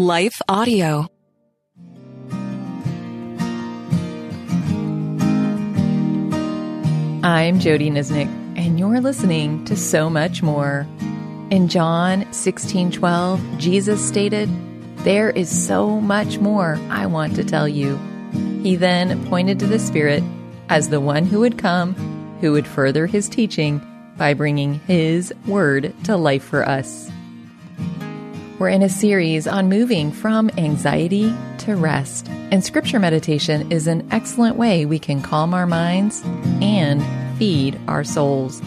Life Audio. I'm Jody Nisnik, and you're listening to So Much More. In John 16:12, Jesus stated, "There is so much more I want to tell you." He then pointed to the Spirit as the one who would come, who would further his teaching by bringing his word to life for us. We're in a series on moving from anxiety to rest, and scripture meditation is an excellent way we can calm our minds and feed our souls.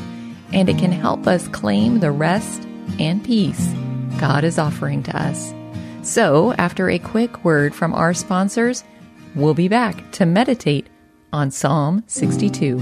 And it can help us claim the rest and peace God is offering to us. So, after a quick word from our sponsors, we'll be back to meditate on Psalm 62.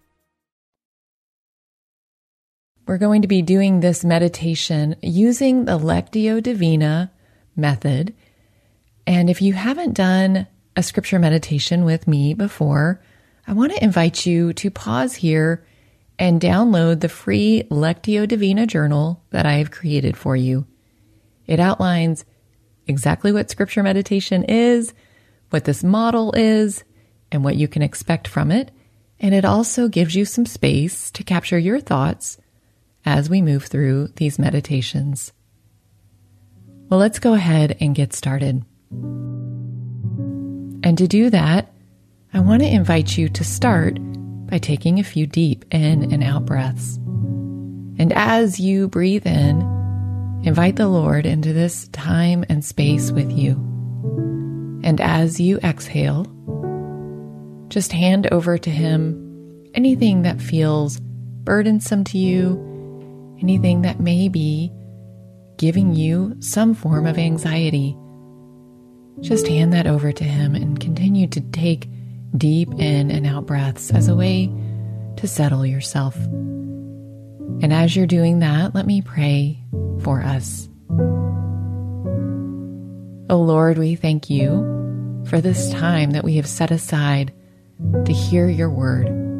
We're going to be doing this meditation using the Lectio Divina method. And if you haven't done a scripture meditation with me before, I want to invite you to pause here and download the free Lectio Divina journal that I have created for you. It outlines exactly what scripture meditation is, what this model is, and what you can expect from it. And it also gives you some space to capture your thoughts as we move through these meditations. Well, let's go ahead and get started. And to do that, I want to invite you to start by taking a few deep in and out breaths. And as you breathe in, invite the Lord into this time and space with you. And as you exhale, just hand over to Him anything that feels burdensome to you anything that may be giving you some form of anxiety. Just hand that over to Him and continue to take deep in and out breaths as a way to settle yourself. And as you're doing that, let me pray for us. Oh Lord, we thank you for this time that we have set aside to hear your word.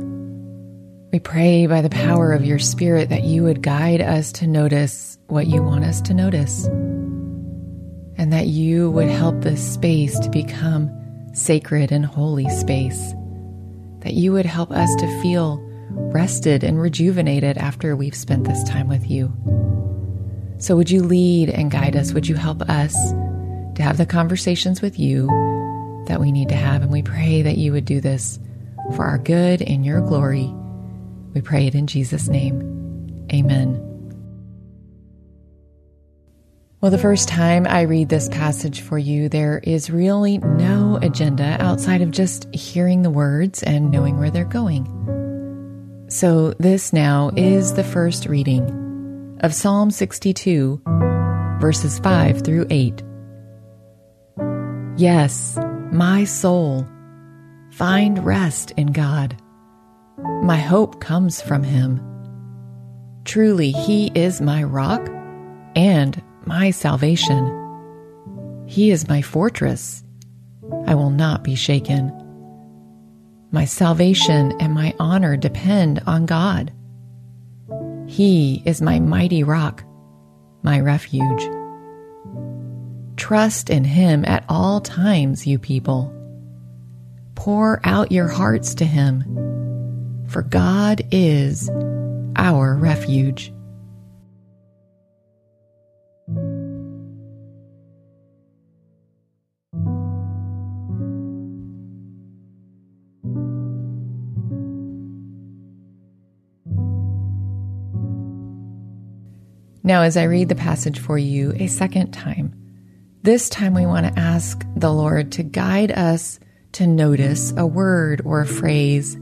We pray by the power of your Spirit that you would guide us to notice what you want us to notice, and that you would help this space to become sacred and holy space, that you would help us to feel rested and rejuvenated after we've spent this time with you. So, would you lead and guide us? Would you help us to have the conversations with you that we need to have? And we pray that you would do this for our good and your glory. We pray it in Jesus' name. Amen. Well, the first time I read this passage for you, there is really no agenda outside of just hearing the words and knowing where they're going. So, this now is the first reading of Psalm 62, verses 5 through 8. Yes, my soul, find rest in God. My hope comes from him. Truly, he is my rock and my salvation. He is my fortress. I will not be shaken. My salvation and my honor depend on God. He is my mighty rock, my refuge. Trust in Him at all times, you people. Pour out your hearts to Him, for God is our refuge. Now, as I read the passage for you a second time, this time we want to ask the Lord to guide us to notice a word or a phrase,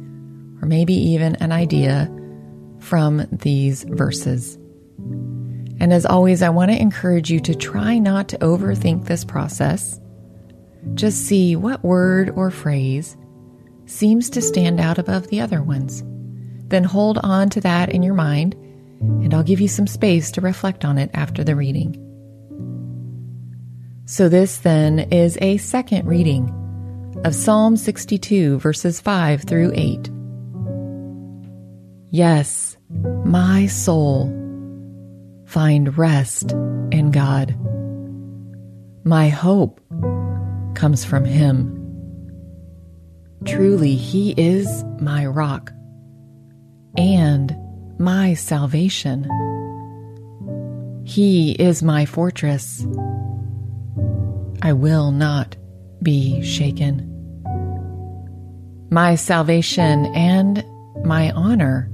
or maybe even an idea from these verses. And as always, I want to encourage you to try not to overthink this process. Just see what word or phrase seems to stand out above the other ones. Then hold on to that in your mind and I'll give you some space to reflect on it after the reading. So, this then is a second reading of Psalm 62, verses 5 through 8. Yes, my soul, find rest in God. My hope comes from Him. Truly, He is my rock and my salvation. He is my fortress. I will not be shaken. My salvation and my honor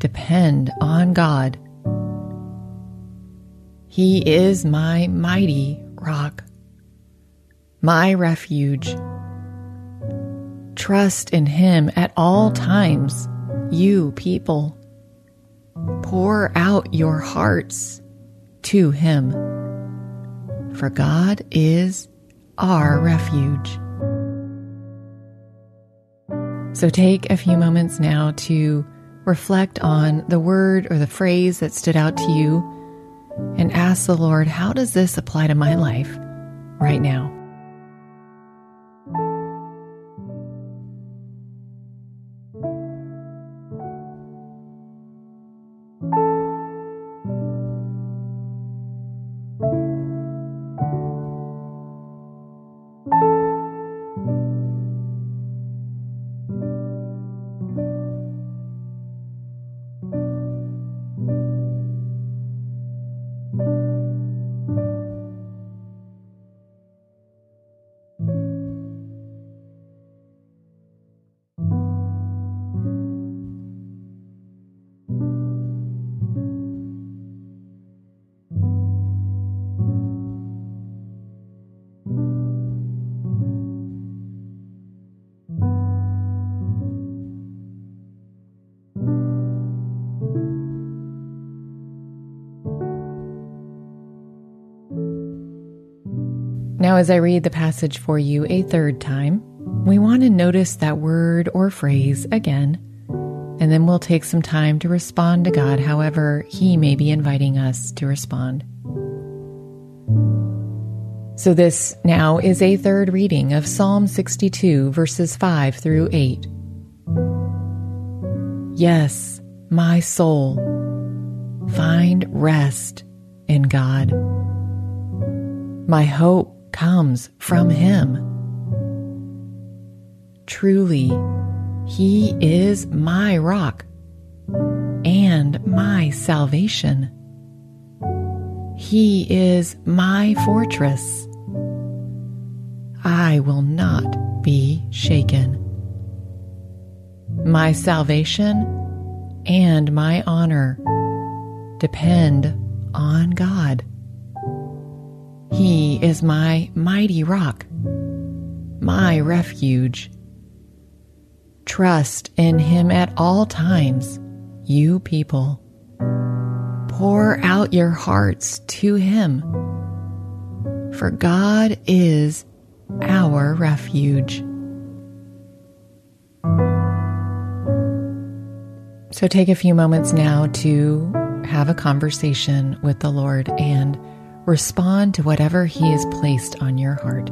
depend on God. He is my mighty rock, my refuge. Trust in Him at all times, you people. Pour out your hearts to Him, for God is our refuge. So take a few moments now to reflect on the word or the phrase that stood out to you and ask the Lord, how does this apply to my life right now? Now, as I read the passage for you a third time, we want to notice that word or phrase again, and then we'll take some time to respond to God however He may be inviting us to respond. So, this now is a third reading of Psalm 62, verses 5 through 8. Yes, my soul, find rest in God. My hope comes from Him. Truly, He is my rock and my salvation. He is my fortress. I will not be shaken. My salvation and my honor depend on God. He is my mighty rock, my refuge. Trust in Him at all times, you people. Pour out your hearts to Him, for God is our refuge. So take a few moments now to have a conversation with the Lord and respond to whatever He has placed on your heart.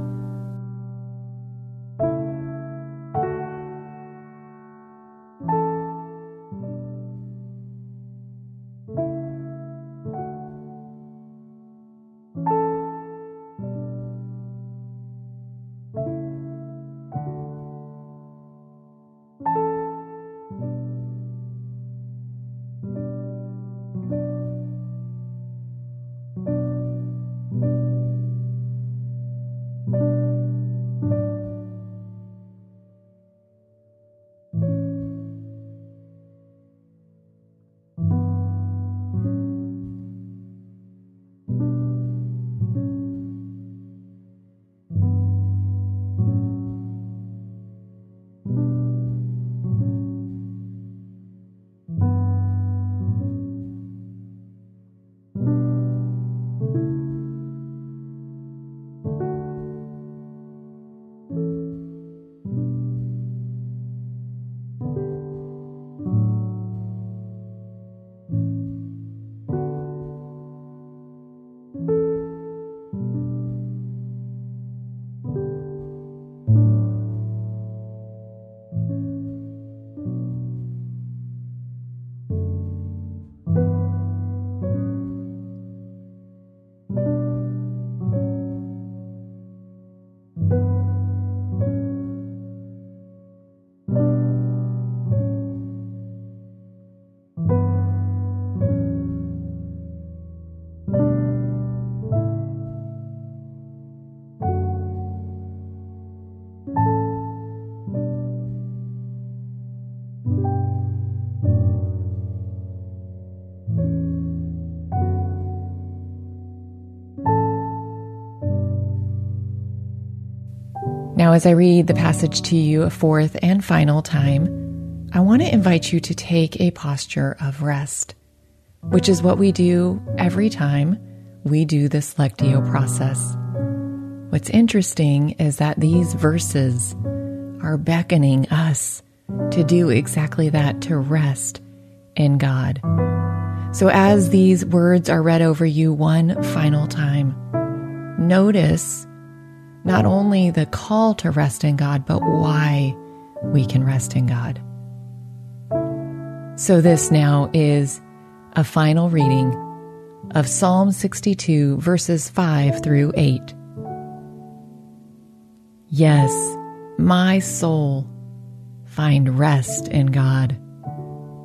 Now, as I read the passage to you a fourth and final time, I want to invite you to take a posture of rest, which is what we do every time we do this Lectio process. What's interesting is that these verses are beckoning us to do exactly that, to rest in God. So, as these words are read over you one final time, notice not only the call to rest in God, but why we can rest in God. So, this now is a final reading of Psalm 62, verses 5 through 8. Yes, my soul, find rest in God.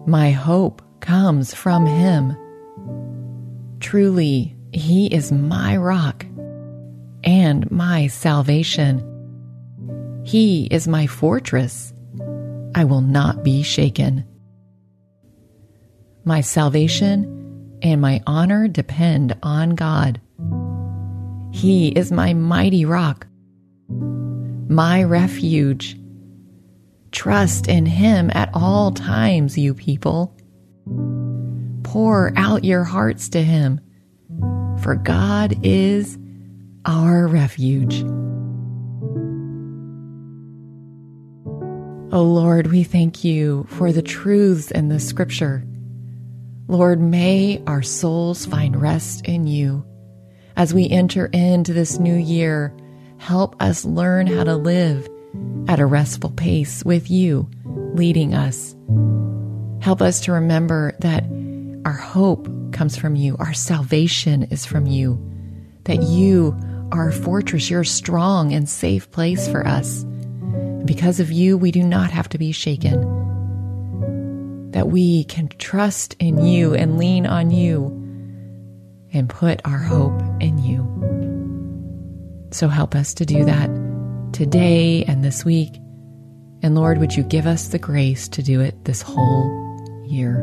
My hope comes from Him. Truly, He is my rock and my salvation. He is my fortress. I will not be shaken. My salvation and my honor depend on God. He is my mighty rock, my refuge. Trust in Him at all times, you people. Pour out your hearts to Him, for God is our refuge. O oh Lord, we thank you for the truths in the scripture. Lord, may our souls find rest in you. As we enter into this new year, help us learn how to live at a restful pace with you leading us. Help us to remember that our hope comes from you, our salvation is from you, that you our fortress. You're a strong and safe place for us. because of you, we do not have to be shaken. That we can trust in you and lean on you and put our hope in you. So help us to do that today and this week. And Lord, would you give us the grace to do it this whole year?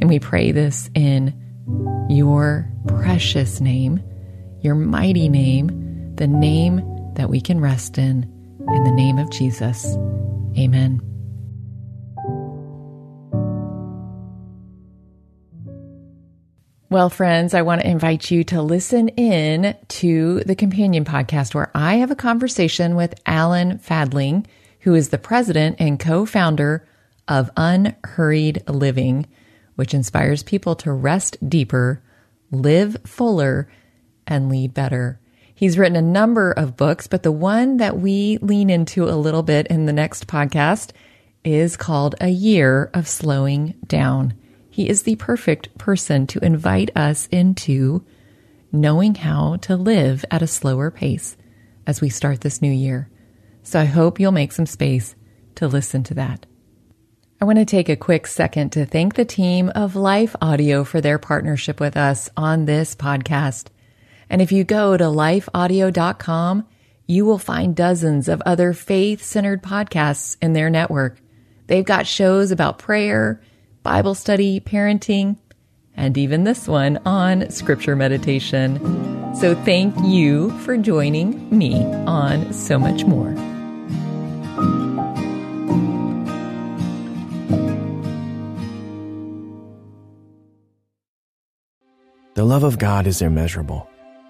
And we pray this in your precious name, your mighty name the name that we can rest in, in the name of Jesus. Amen. Well, friends, I want to invite you to listen in to the companion podcast where I have a conversation with Alan Fadling, who is the president and co founder of Unhurried Living, which inspires people to rest deeper, live fuller, and lead better. He's written a number of books, but the one that we lean into a little bit in the next podcast is called A Year of Slowing Down. He is the perfect person to invite us into knowing how to live at a slower pace as we start this new year. So I hope you'll make some space to listen to that. I want to take a quick second to thank the team of Life Audio for their partnership with us on this podcast. And if you go to lifeaudio.com, you will find dozens of other faith centered podcasts in their network. They've got shows about prayer, Bible study, parenting, and even this one on scripture meditation. So thank you for joining me on So Much More. The love of God is immeasurable.